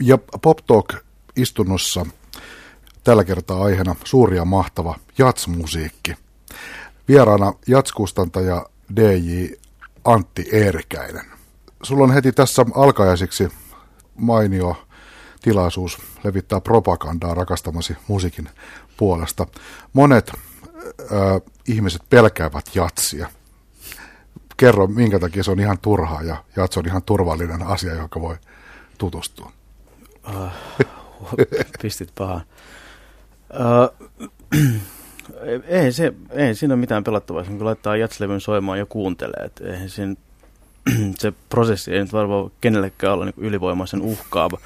Ja Pop Talk-istunnossa tällä kertaa aiheena suuri ja mahtava jatsmusiikki. Vieraana jatskustantaja DJ Antti Eerkäinen. Sulla on heti tässä alkajaisiksi mainio tilaisuus levittää propagandaa rakastamasi musiikin puolesta. Monet ö, ihmiset pelkäävät jatsia. Kerro, minkä takia se on ihan turhaa ja jats on ihan turvallinen asia, joka voi tutustua. Uh, pistit pahaan. Uh, ei, se, ei siinä ole mitään pelattavaa, kun laittaa jatslevyn soimaan ja kuuntelee. Et eihän siinä, se prosessi ei nyt varmaan kenellekään olla niin ylivoimaisen uhkaava.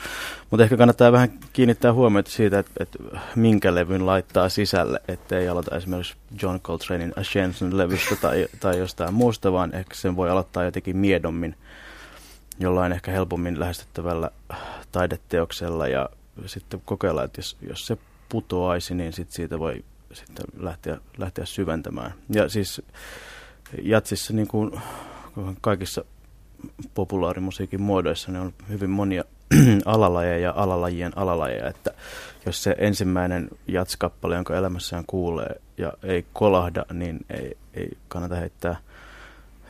Mutta ehkä kannattaa vähän kiinnittää huomiota siitä, että, että minkä levyn laittaa sisälle, ettei aloita esimerkiksi John Coltranein Ascension-levystä tai, tai jostain muusta, vaan ehkä sen voi aloittaa jotenkin miedommin, jollain ehkä helpommin lähestyttävällä taideteoksella ja sitten kokeilla, että jos, jos se putoaisi, niin sit siitä voi sitten lähteä, lähteä syventämään. Ja siis jatsissa niin kuin kaikissa populaarimusiikin muodoissa ne on hyvin monia alalajeja ja alalajien alalajeja, että jos se ensimmäinen jatskappale, jonka elämässään kuulee ja ei kolahda, niin ei, ei kannata heittää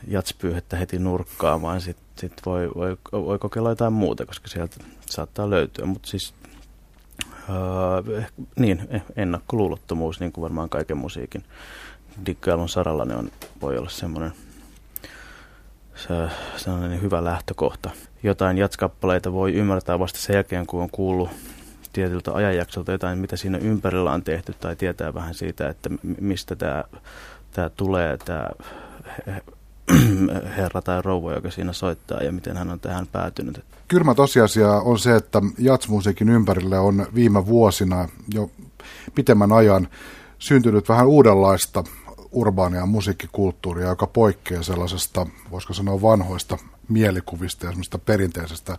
jatspyyhettä heti nurkkaan, vaan sitten sit voi, voi, voi kokeilla jotain muuta, koska sieltä saattaa löytyä. Mutta siis äh, niin, eh, ennakkoluulottomuus, niin kuin varmaan kaiken musiikin diggailun saralla, ne on, voi olla semmoinen se, hyvä lähtökohta. Jotain jatskappaleita voi ymmärtää vasta sen jälkeen, kun on kuullut tietyltä ajanjaksolta jotain, mitä siinä ympärillä on tehty, tai tietää vähän siitä, että mistä tämä tulee, tämä herra tai rouva, joka siinä soittaa, ja miten hän on tähän päätynyt. Kylmä tosiasia on se, että jatsmusiikin ympärille on viime vuosina jo pitemmän ajan syntynyt vähän uudenlaista urbaania musiikkikulttuuria, joka poikkeaa sellaisesta, voisiko sanoa vanhoista mielikuvista ja semmoista perinteisestä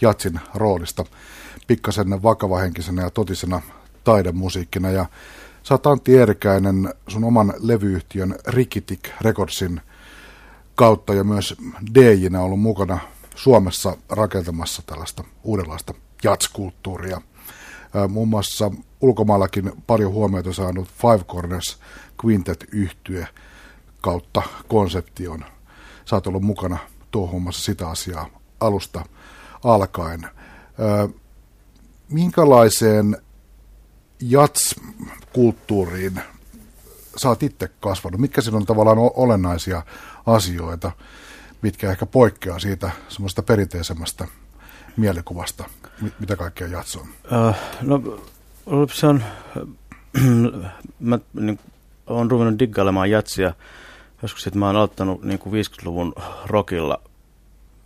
jatsin roolista pikkasen vakavahenkisenä ja totisena taidemusiikkina. Ja sä oot Antti Eerikäinen sun oman levyyhtiön Rikitik Recordsin kautta ja myös DJnä ollut mukana Suomessa rakentamassa tällaista uudenlaista jatskulttuuria. Muun muassa ulkomaillakin paljon huomiota saanut Five Corners quintet yhtye kautta konseption. Sä oot ollut mukana tuo sitä asiaa alusta alkaen. Minkälaiseen jats-kulttuuriin sä oot itse kasvanut? Mitkä siinä on tavallaan olennaisia asioita, mitkä ehkä poikkeaa siitä semmoista perinteisemmästä mielikuvasta, mitä kaikkea jats on? Uh, no, se on, mä niin, olen ruvennut diggailemaan jatsia. Joskus sitten mä oon aloittanut niin kuin 50-luvun rockilla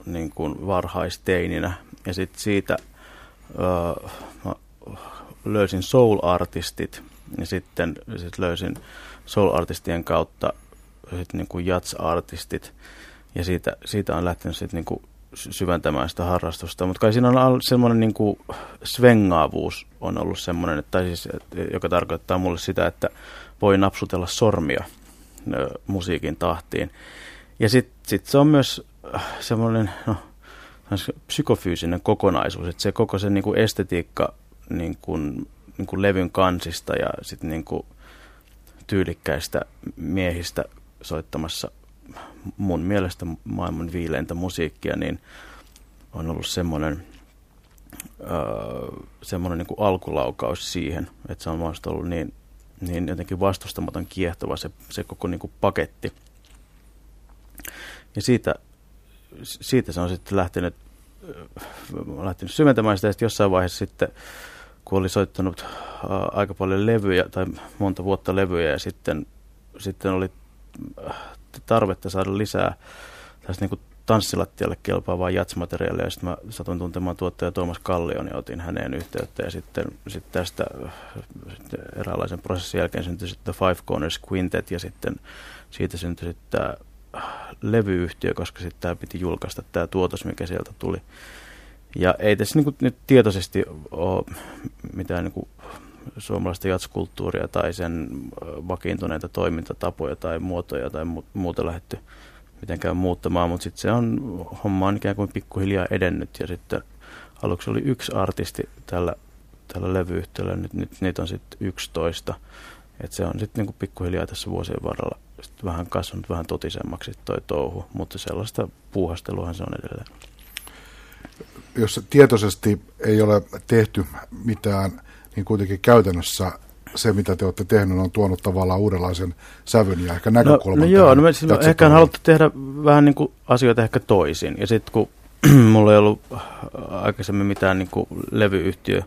niin kuin varhaisteininä. Ja sitten siitä uh, mä löysin soul-artistit ja sitten sit löysin soul-artistien kautta sit niin kuin jats-artistit. Ja siitä, siitä on lähtenyt sitten niin kuin syventämään sitä harrastusta. Mutta kai siinä on semmoinen niin kuin svengaavuus on ollut semmoinen, että, siis, joka tarkoittaa mulle sitä, että voi napsutella sormia musiikin tahtiin. Ja sitten sit se on myös äh, semmoinen no, psykofyysinen kokonaisuus, että se koko se niin kuin estetiikka niin kuin, niin kuin levyn kansista ja sitten niin kuin tyylikkäistä miehistä soittamassa mun mielestä maailman viileintä musiikkia, niin on ollut semmoinen, öö, semmoinen niin kuin alkulaukaus siihen, että se on ollut niin niin jotenkin vastustamaton kiehtova se, se koko niin kuin paketti. Ja siitä, siitä se on sitten lähtenyt, lähtenyt syventämään sitä, ja jossain vaiheessa sitten, kun oli soittanut ää, aika paljon levyjä, tai monta vuotta levyjä, ja sitten, sitten oli tarvetta saada lisää tästä niin tanssilattialle kelpaavaa jatsmateriaalia, ja sitten mä satuin tuntemaan tuottaja Tuomas Kallion ja otin häneen yhteyttä, ja sitten, sitten tästä sitten eräänlaisen prosessin jälkeen syntyi sitten Five Corners Quintet, ja sitten siitä syntyi sitten tämä levyyhtiö, koska sitten tämä piti julkaista tämä tuotos, mikä sieltä tuli. Ja ei tässä niin kuin, nyt tietoisesti ole mitään niin kuin, suomalaista jatskulttuuria tai sen vakiintuneita toimintatapoja tai muotoja tai muuta lähetty mitenkään muuttamaan, mutta sitten se on, homma on ikään kuin pikkuhiljaa edennyt ja sitten aluksi oli yksi artisti tällä, tällä levyyhtiöllä, nyt, nyt niitä on sitten 11. Et se on sitten niinku pikkuhiljaa tässä vuosien varrella sit vähän kasvanut vähän totisemmaksi toi touhu, mutta sellaista puuhasteluahan se on edelleen. Jos tietoisesti ei ole tehty mitään, niin kuitenkin käytännössä se, mitä te olette tehnyt, on tuonut tavallaan uudenlaisen sävyn ja ehkä näkökulman. No, no joo, no me siis ehkä on haluttu tehdä vähän niin kuin asioita ehkä toisin. Ja sitten kun mulla ei ollut aikaisemmin mitään niin kuin levyyhtiö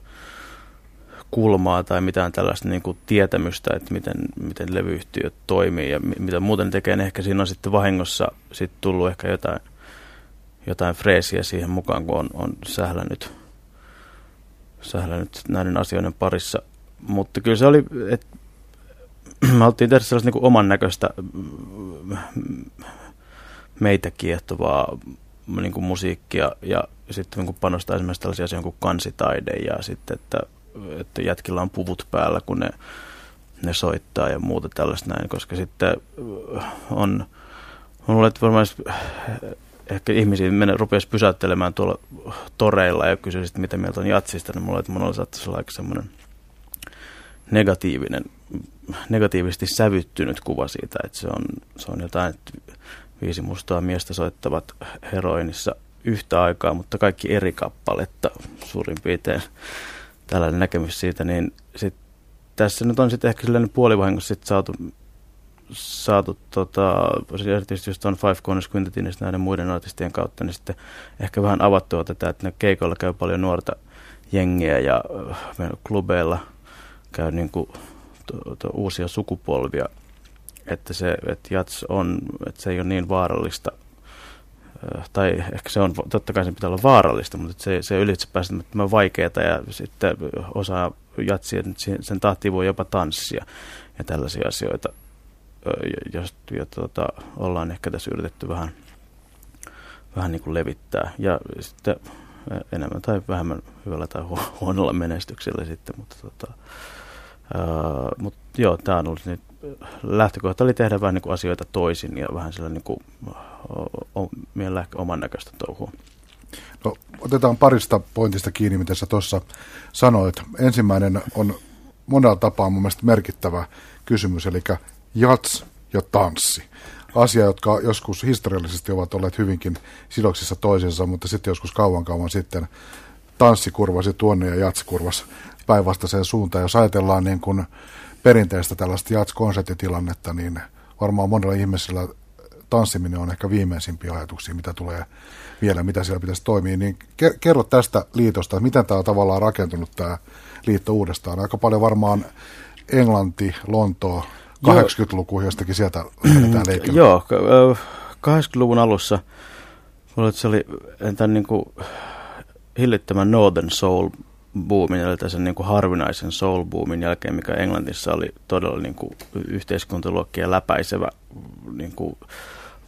kulmaa tai mitään tällaista niin kuin tietämystä, että miten, miten levyyhtiö toimii ja mitä muuten tekee, niin ehkä siinä on sitten vahingossa sit tullut ehkä jotain, jotain freesiä siihen mukaan, kun on, on sählännyt, sählännyt näiden asioiden parissa. Mutta kyllä se oli, että me haluttiin tehdä sellaista niin oman näköistä meitä kiehtovaa niin kuin musiikkia ja sitten niin panostaa esimerkiksi tällaisia asioita kuin kansitaide ja sitten, että että jätkillä on puvut päällä, kun ne, ne soittaa ja muuta tällaista näin, koska sitten on, on luulen, että varmaan ehkä ihmisiä mene, rupesi pysäyttelemään tuolla toreilla ja kysyisi, mitä mieltä on jatsista, niin mulla, että mulla saattaisi olla aika semmoinen negatiivinen, negatiivisesti sävyttynyt kuva siitä, että se on, se on jotain, että viisi mustaa miestä soittavat heroinissa yhtä aikaa, mutta kaikki eri kappaletta suurin piirtein tällainen näkemys siitä, niin sit tässä nyt on sitten ehkä sellainen puolivahingossa sit saatu, saatu tota, erityisesti just on Five Corners Quintetin ja näiden muiden artistien kautta, niin sitten ehkä vähän avattua tätä, että ne keikoilla käy paljon nuorta jengiä ja äh, klubeilla käy niin kuin, to, to, uusia sukupolvia, että se, että jats on, että se ei ole niin vaarallista Äh, tai ehkä se on, totta kai se pitää olla vaarallista, mutta se, se ylitse pääsemättömän vaikeaa ja sitten osaa jatsia, sen tahtiin voi jopa tanssia ja tällaisia asioita, jos ja, tuota, ollaan ehkä tässä yritetty vähän, vähän niin kuin levittää. Ja sitten enemmän tai vähemmän hyvällä tai huonolla menestyksellä sitten, mutta tota, ää, mut joo, tämä on ollut nyt lähtökohta oli tehdä vähän niin kuin asioita toisin ja vähän sillä niin kuin, mielellä ehkä oman näköistä touhua. No, otetaan parista pointista kiinni, mitä sä tuossa sanoit. Ensimmäinen on monella tapaa mun mielestä merkittävä kysymys, eli jats ja tanssi. Asia, jotka joskus historiallisesti ovat olleet hyvinkin sidoksissa toisensa, mutta sitten joskus kauan kauan sitten tanssi kurvasi tuonne ja jats kurvasi päinvastaiseen suuntaan. Jos ajatellaan niin kuin perinteistä tällaista jats-konserttitilannetta, niin varmaan monella ihmisellä tanssiminen on ehkä viimeisimpiä ajatuksia, mitä tulee vielä, mitä siellä pitäisi toimia. Niin kerro tästä liitosta, että miten tämä on tavallaan rakentunut tämä liitto uudestaan. Aika paljon varmaan Englanti, Lontoo, 80-luku, jostakin sieltä lähdetään leikkeelle. Joo, 80-luvun alussa se oli tämän niin kuin hillittömän Northern Soul boomin, eli tässä niin kuin harvinaisen soul boomin jälkeen, mikä Englannissa oli todella niin kuin yhteiskuntaluokkia läpäisevä niin kuin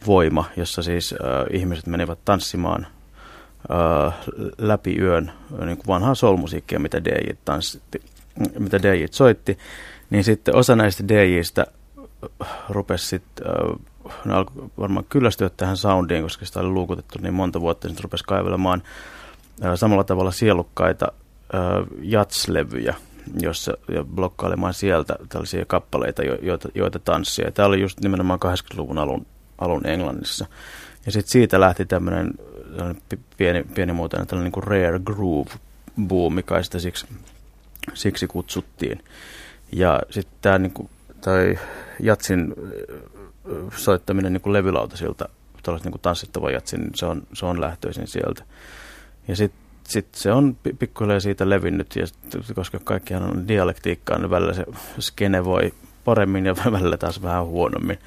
voima, jossa siis äh, ihmiset menivät tanssimaan äh, läpi yön niin kuin vanhaa soul-musiikkia, mitä DJ tanssitti, mitä DJ soitti, niin sitten osa näistä DJistä rupesi sitten, äh, ne alkoi varmaan kyllästyä tähän soundiin, koska sitä oli luukutettu niin monta vuotta, niin rupesi kaivelemaan äh, samalla tavalla sielukkaita jatslevyjä, jossa, ja blokkailemaan sieltä tällaisia kappaleita, joita, joita tanssia. Tämä oli just nimenomaan 80-luvun alun, alun Englannissa. Ja sitten siitä lähti tämmöinen pieni, pienimuotoinen tällainen niin kuin rare groove boom, mikä sitä siksi, siksi kutsuttiin. Ja sitten tämä niin kuin, tai jatsin soittaminen niin kuin levylautasilta, tällaista niin kuin tanssittava jatsin, niin se on, se on lähtöisin sieltä. Ja sitten sitten se on pikkuhiljaa siitä levinnyt, ja sit, koska kaikkihan on dialektiikkaa, niin välillä se skene voi paremmin ja välillä taas vähän huonommin.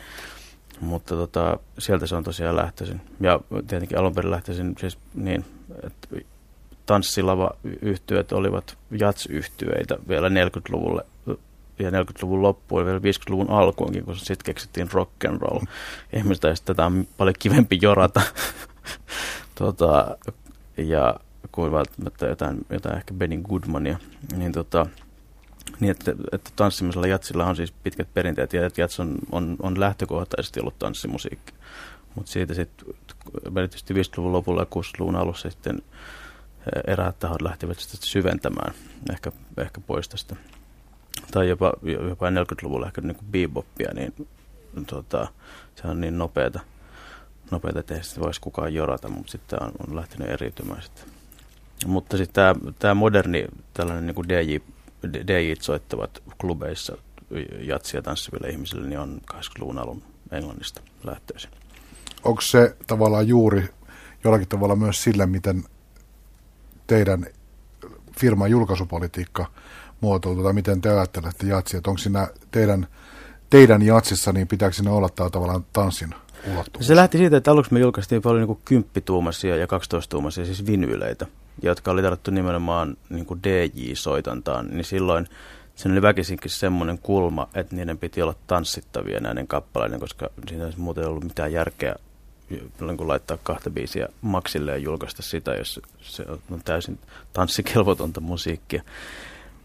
Mutta tota, sieltä se on tosiaan lähtöisin. Ja tietenkin alun perin lähtöisin siis niin, että tanssilava-yhtyöt olivat jats-yhtyeitä vielä 40-luvulle ja 40-luvun loppuun ja vielä 50-luvun alkuunkin, kun sitten keksittiin rock and roll. Ihmiset tätä on paljon kivempi jorata. tota, ja kuin välttämättä jotain, jotain ehkä Benny Goodmania, niin tota, niin että, että tanssimisella jatsilla on siis pitkät perinteet ja että jats on, on, on lähtökohtaisesti ollut tanssimusiikki. Mutta siitä sitten erityisesti 50-luvun lopulla ja 60-luvun alussa sitten eräät tahot lähtivät sitä syventämään ehkä, ehkä pois tästä. Tai jopa, jopa 40-luvulla ehkä niin kuin beboppia, niin tota, se on niin nopeata, nopeata ei sitä voisi kukaan jorata, mutta sitten on, on lähtenyt eriytymään sitten. Mutta sitten tämä, moderni tällainen niin kuin DJ, DJ soittavat klubeissa jatsia tanssiville ihmisille, niin on 80-luvun alun Englannista lähtöisin. Onko se tavallaan juuri jollakin tavalla myös sille, miten teidän firman julkaisupolitiikka muotoiltu, tai miten te ajattelette jatsia, että onko siinä teidän, teidän jatsissa, niin pitääkö siinä olla tämä tavallaan tanssin ulottuvuus? Se lähti siitä, että aluksi me julkaistiin paljon niin kymppituumaisia ja 12-tuumaisia, siis vinyyleitä, jotka oli tarvittu nimenomaan niin DJ-soitantaan, niin silloin sen oli väkisinkin semmoinen kulma, että niiden piti olla tanssittavia näiden kappaleiden, koska siinä ei muuten ollut mitään järkeä niin laittaa kahta biisiä maksille ja julkaista sitä, jos se on täysin tanssikelvotonta musiikkia.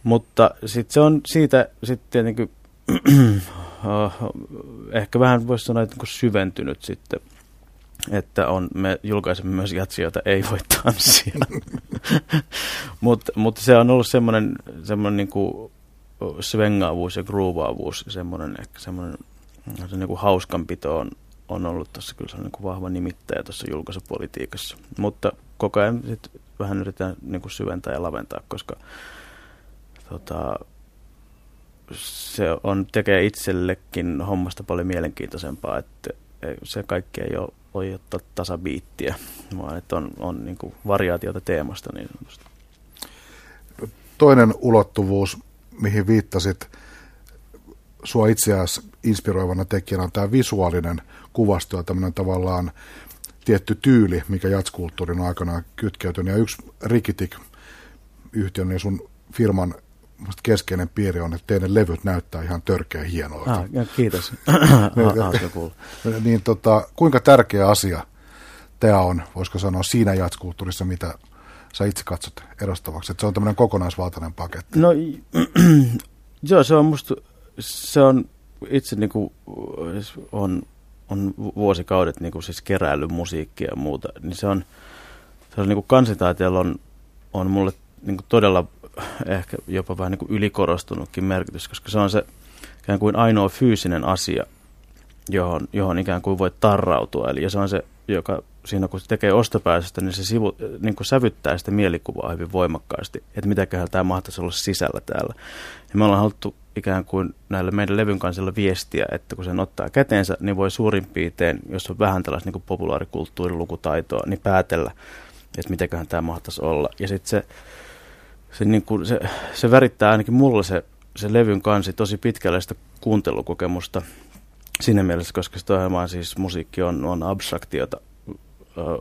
Mutta sitten se on siitä sitten tietenkin ehkä vähän voisi sanoa, että niin syventynyt sitten, että on, me julkaisemme myös jatsia, joita ei voi tanssia. Mutta mut se on ollut semmoinen, semmoinen niin kuin svengaavuus ja groovaavuus, semmoinen ehkä semmoinen se niin kuin hauskanpito on, on ollut tuossa kyllä sellainen niin vahva nimittäjä tuossa julkaisupolitiikassa. Mutta koko ajan sit vähän yritetään niin kuin syventää ja laventaa, koska tota, se on, tekee itsellekin hommasta paljon mielenkiintoisempaa, että se kaikki ei ole, ole ottaa tasabiittiä, vaan että on, on niin kuin variaatiota teemasta niin sanotusti. Toinen ulottuvuus, mihin viittasit sua itseäsi inspiroivana tekijänä on tämä visuaalinen kuvasto ja tämmöinen tavallaan tietty tyyli, mikä jatskulttuurin aikana kytkeytynyt. Ja yksi Rikitik yhtiön niin sun firman keskeinen piirre on, että teidän levyt näyttää ihan törkeä hienolta. Ah, ja kiitos. niin, niin tota, kuinka tärkeä asia tämä on, voisiko sanoa, siinä jatskulttuurissa, mitä sä itse katsot edustavaksi? Että se on tämmöinen kokonaisvaltainen paketti. No joo, se on musta, se on itse niin kuin, on, on vuosikaudet niin kuin siis keräillyt musiikkia ja muuta, niin se on, se on niin kuin kansitaiteella on, on mulle niin kuin todella ehkä jopa vähän niin kuin ylikorostunutkin merkitys, koska se on se ikään kuin ainoa fyysinen asia, johon, johon ikään kuin voi tarrautua. Eli se on se, joka siinä kun se tekee ostopäästöstä, niin se sivu, niin kuin sävyttää sitä mielikuvaa hyvin voimakkaasti, että mitäköhän tämä mahtaisi olla sisällä täällä. Ja me ollaan haluttu ikään kuin näille meidän levyn kansilla viestiä, että kun sen ottaa käteensä, niin voi suurin piirtein, jos on vähän tällaista niin populaarikulttuurilukutaitoa, niin päätellä, että mitäköhän tämä mahtaisi olla. Ja sitten se se, niin kuin, se, se värittää ainakin mulla se, se levyn kansi tosi pitkälle sitä kuuntelukokemusta siinä mielessä, koska sitä ohjelmaa siis musiikki on, on abstraktiota,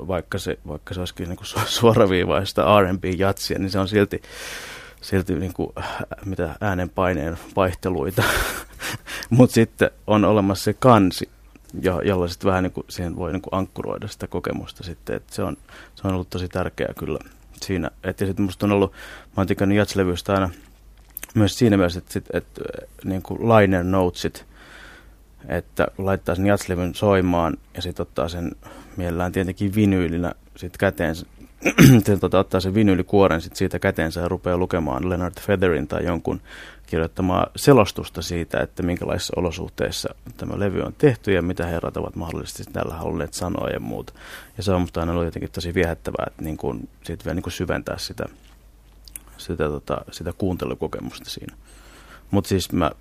vaikka se, vaikka se olisikin niin kuin suoraviivaista R&B-jatsia, niin se on silti, silti niin kuin, mitä äänenpaineen vaihteluita. Mutta sitten on olemassa se kansi, jo, jolla sitten vähän niin kuin, siihen voi niin kuin ankkuroida sitä kokemusta sitten. Et se, on, se on ollut tosi tärkeää kyllä siinä. Että sitten musta on ollut, mä oon tykännyt jatslevyistä aina myös siinä mielessä, että, sit, että niin kuin liner notesit, että laittaa sen jatslevyn soimaan ja sitten ottaa sen mielellään tietenkin vinyylinä sit käteen, sitten tota, ottaa sen vinyylikuoren sit siitä käteensä ja rupeaa lukemaan Leonard Featherin tai jonkun kirjoittamaa selostusta siitä, että minkälaisissa olosuhteissa tämä levy on tehty ja mitä herrat ovat mahdollisesti tällä halunneet sanoa ja muuta. Ja se on musta aina ollut jotenkin tosi viehättävää, että niin kuin, siitä vielä niin kuin syventää sitä, sitä, tota, sitä kuuntelukokemusta siinä. Mutta siis mä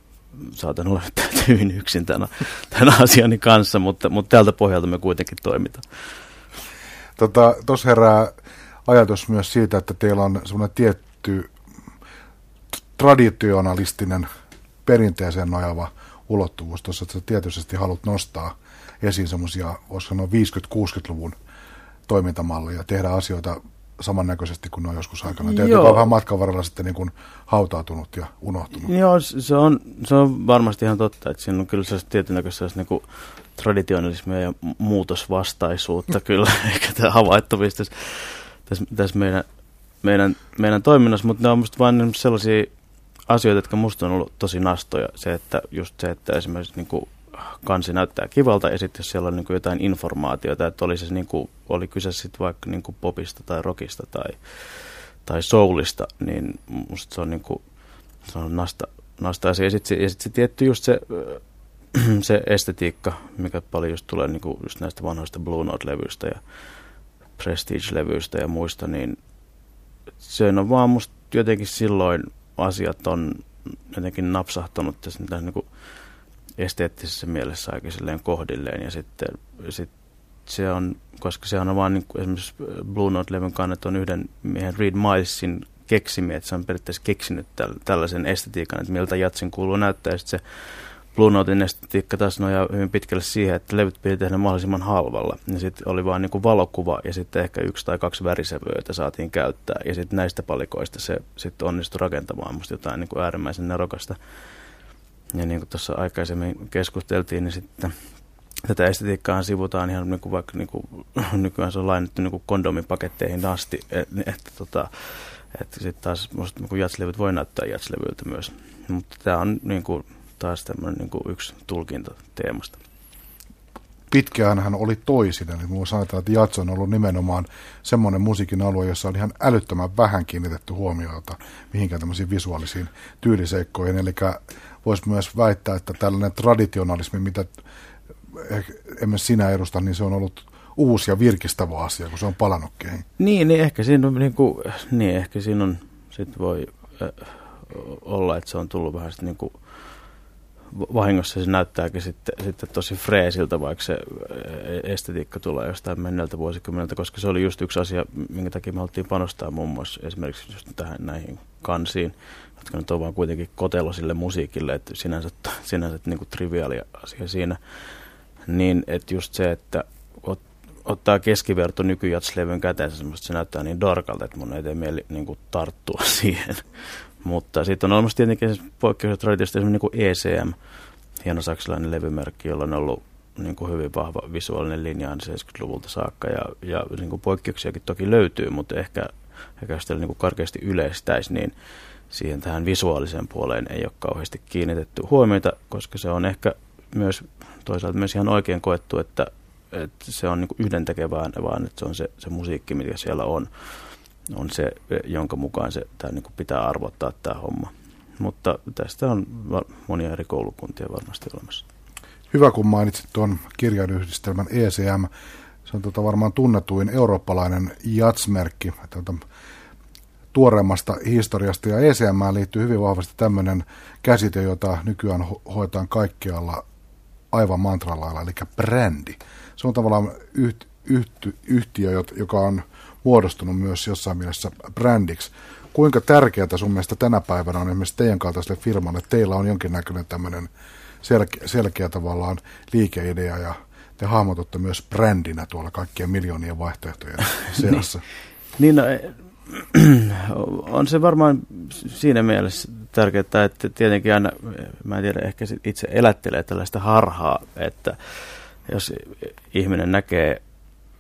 saatan olla hyvin yksin tämän, tämän asiani kanssa, mutta, mutta tältä pohjalta me kuitenkin toimitaan. Tuossa tota, herää ajatus myös siitä, että teillä on semmoinen tietty traditionalistinen perinteeseen nojava ulottuvuus tuossa, että sä tietysti haluat nostaa esiin semmoisia, voisi sanoa 50-60-luvun toimintamalleja, tehdä asioita samannäköisesti kuin ne on joskus aikana. Tietysti on vähän matkan varrella sitten niin kuin hautautunut ja unohtunut. Joo, se on, se on varmasti ihan totta, että siinä on kyllä sellaista tietynäköistä niin kuin traditionalismia ja muutosvastaisuutta kyllä ehkä tämä havaittavissa tässä, tässä, tässä meidän, meidän, meidän toiminnassa, mutta ne on musta vain sellaisia asioita, jotka musta on ollut tosi nastoja. Se, että just se, että esimerkiksi niin kuin kansi näyttää kivalta ja sitten jos siellä on niin kuin jotain informaatiota, että oli, se, niin kuin, oli kyse sitten vaikka niin kuin popista tai rockista tai, tai soulista, niin musta se on, niin kuin, se on nasta, nasta asia. Ja sitten sit se tietty just se, se estetiikka, mikä paljon just tulee niin kuin just näistä vanhoista Blue Note-levyistä ja Prestige-levyistä ja muista, niin se on vaan musta jotenkin silloin asiat on jotenkin napsahtanut tässä niin kuin esteettisessä mielessä aika silleen kohdilleen. Ja sitten sit se on, koska se on vaan niin kuin esimerkiksi Blue Note-levyn kannet on yhden miehen Reed Milesin keksimiä, että se on periaatteessa keksinyt täl, tällaisen estetiikan, että miltä jatsin kuuluu näyttää. Ja sitten se Blue Notein estetiikka taas nojaa hyvin pitkälle siihen, että levyt piti tehdä mahdollisimman halvalla. Ja sitten oli vain niin valokuva ja sitten ehkä yksi tai kaksi värisävyä, joita saatiin käyttää. Ja sitten näistä palikoista se sitten onnistui rakentamaan musta jotain niin kuin äärimmäisen nerokasta. Ja niin kuin tuossa aikaisemmin keskusteltiin, niin sitten tätä estetiikkaa sivutaan ihan niin kuin vaikka niin kuin, nykyään se on lainattu niin kuin kondomipaketteihin asti. Et, että tota, että sitten taas musta niin jatslevyt voi näyttää jatslevyiltä myös. Mutta tämä on niin kuin, taas tämmöinen niin kuin yksi tulkinta teemasta. Pitkään hän oli toisin, eli mulla sanotaan, että jats on ollut nimenomaan semmoinen musiikin alue, jossa on ihan älyttömän vähän kiinnitetty huomiota mihinkään tämmöisiin visuaalisiin tyyliseikkoihin. Eli voisi myös väittää, että tällainen traditionalismi, mitä emme sinä edusta, niin se on ollut uusi ja virkistävä asia, kun se on palannut keihin. Niin, niin ehkä siinä on, niin kuin, niin, ehkä siinä on, sit voi äh, olla, että se on tullut vähän sitten niin kuin, vahingossa se näyttääkin sitten, sitten tosi freesiltä, vaikka se e, estetiikka tulee jostain menneeltä vuosikymmeneltä, koska se oli just yksi asia, minkä takia me haluttiin panostaa muun muassa esimerkiksi just tähän näihin kansiin, jotka nyt on vaan kuitenkin kotelo sille musiikille, että sinänsä, sinänsä niin kuin triviaali asia siinä. Niin, että just se, että ot, ottaa keskiverto nykyjatslevyn käteensä, se näyttää niin darkalta, että mun ei tee mieli niin kuin tarttua siihen. Mutta sitten on olemassa tietenkin poikkeukset traditiosta esimerkiksi niin ECM, hieno saksalainen levymerkki, jolla on ollut niin kuin hyvin vahva visuaalinen linja 70-luvulta saakka. Ja, ja niin kuin poikkeuksiakin toki löytyy, mutta ehkä, ehkä jos niin kuin karkeasti yleistäisi, niin siihen tähän visuaaliseen puoleen ei ole kauheasti kiinnitetty huomiota, koska se on ehkä myös toisaalta myös ihan oikein koettu, että, että se on niin yhdentekevää, vaan että se on se, se musiikki, mikä siellä on on se, jonka mukaan se tämä niin pitää arvottaa tämä homma. Mutta tästä on monia eri koulukuntia varmasti olemassa. Hyvä, kun mainitsit tuon kirjainyhdistelmän ECM. Se on tuota varmaan tunnetuin eurooppalainen jatsmerkki tuota, tuoreemmasta historiasta. Ja ECM liittyy hyvin vahvasti tämmöinen käsite, jota nykyään ho- hoitaan kaikkialla aivan mantralailla, eli brändi. Se on tavallaan yht, yhty, yhtiö, joka on muodostunut myös jossain mielessä brändiksi. Kuinka tärkeää sun mielestä tänä päivänä on esimerkiksi teidän kaltaiselle firmalle, että teillä on jonkinnäköinen tämmöinen selkeä, selkeä tavallaan liikeidea ja te hahmotutte myös brändinä tuolla kaikkien miljoonien vaihtoehtojen seassa. niin, no, on se varmaan siinä mielessä tärkeää, että tietenkin aina, mä en tiedä, ehkä itse elättelee tällaista harhaa, että jos ihminen näkee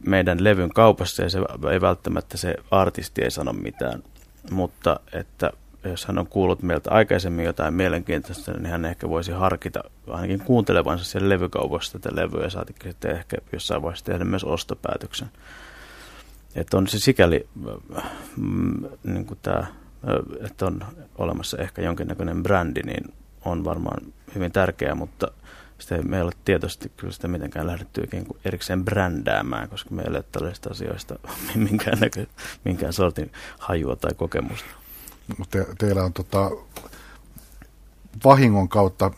meidän levyn kaupassa ja se ei välttämättä se artisti ei sano mitään, mutta että jos hän on kuullut meiltä aikaisemmin jotain mielenkiintoista, niin hän ehkä voisi harkita ainakin kuuntelevansa siellä levykaupassa tätä levyä ja saatikin sitten ehkä jossain vaiheessa tehdä myös ostopäätöksen. Että on se sikäli, mm, niin kuin tämä, että on olemassa ehkä jonkinnäköinen brändi, niin on varmaan hyvin tärkeää, mutta sitä ei meillä ole tietoisesti kyllä sitä mitenkään lähdetty kuin erikseen brändäämään, koska meillä ei ole tällaisista asioista minkään, näkö, minkään sortin hajua tai kokemusta. Mutta te, teillä on tota, vahingon kautta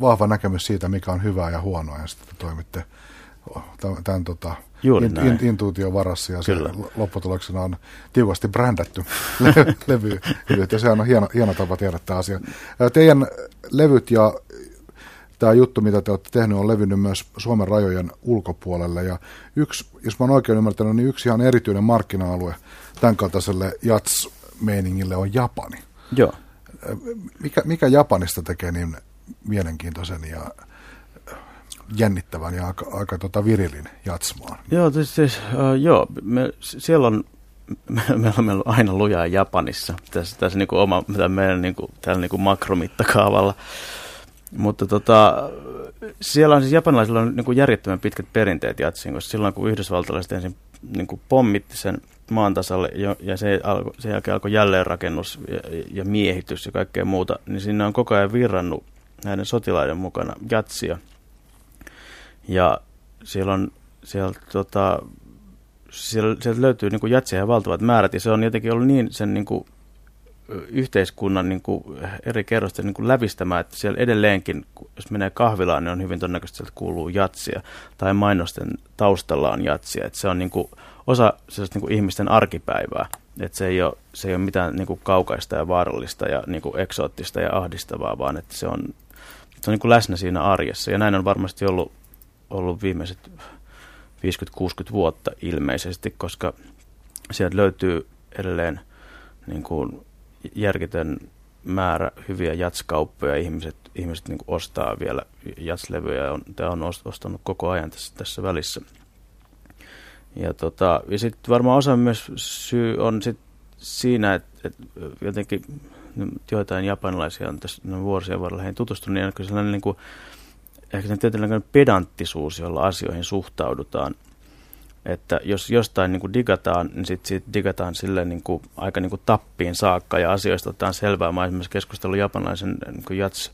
vahva näkemys siitä, mikä on hyvää ja huonoa, ja sitten toimitte tämän, tämän tota, in, in, intuution varassa, ja Kyllä. se lopputuloksena on tiukasti brändätty levy, levy ja se on hieno, hieno tapa tiedä tämä asia. Teidän levyt ja tämä juttu, mitä te olette tehnyt, on levinnyt myös Suomen rajojen ulkopuolelle. Ja yksi, jos mä oon oikein ymmärtänyt, niin yksi ihan erityinen markkina-alue tämän kaltaiselle jats-meiningille on Japani. Joo. Mikä, mikä Japanista tekee niin mielenkiintoisen ja jännittävän ja aika, aika tota virilin jatsmaan? Joo, siis, siis uh, joo me, siellä on meillä meillä on aina lujaa Japanissa, tässä, tässä niin kuin oma, meidän niin kuin, täällä niin kuin makromittakaavalla. Mutta tota, siellä on siis japanilaisilla on niin kuin järjettömän pitkät perinteet jatsiin, koska silloin kun yhdysvaltalaiset ensin niin kuin pommitti sen maan tasalle ja, se alko, sen jälkeen alkoi jälleenrakennus ja, ja miehitys ja kaikkea muuta, niin sinne on koko ajan virrannut näiden sotilaiden mukana jatsia. Ja siellä on siellä, tota, siellä, sieltä löytyy niin kuin jatsia ja valtavat määrät, ja se on jotenkin ollut niin sen niin kuin, yhteiskunnan niin kuin, eri kerrosten niin kuin lävistämään, että siellä edelleenkin, jos menee kahvilaan, niin on hyvin todennäköisesti, että kuuluu jatsia, tai mainosten taustalla on jatsia, että se on niin kuin, osa niin kuin ihmisten arkipäivää, että se ei ole, se ei ole mitään niin kuin kaukaista ja vaarallista ja niin kuin eksoottista ja ahdistavaa, vaan että se on, se on niin kuin läsnä siinä arjessa, ja näin on varmasti ollut, ollut viimeiset 50-60 vuotta ilmeisesti, koska sieltä löytyy edelleen niin kuin järkitön määrä hyviä jatskauppoja. Ihmiset, ihmiset niin ostaa vielä jatslevyjä ja on, tämä on ostanut koko ajan tässä, tässä välissä. Ja, tota, ja sitten varmaan osa myös syy on sit siinä, että, että jotenkin joitain japanilaisia on tässä vuosien varrella heihin tutustunut, niin on sellainen niin kuin, ehkä sen tietynlainen pedanttisuus, jolla asioihin suhtaudutaan. Että jos jostain niin kuin digataan, niin sitten sit digataan sille niin kuin, aika niin kuin tappiin saakka ja asioista otetaan selvää. Mä esimerkiksi keskustelun japanilaisen niin Jats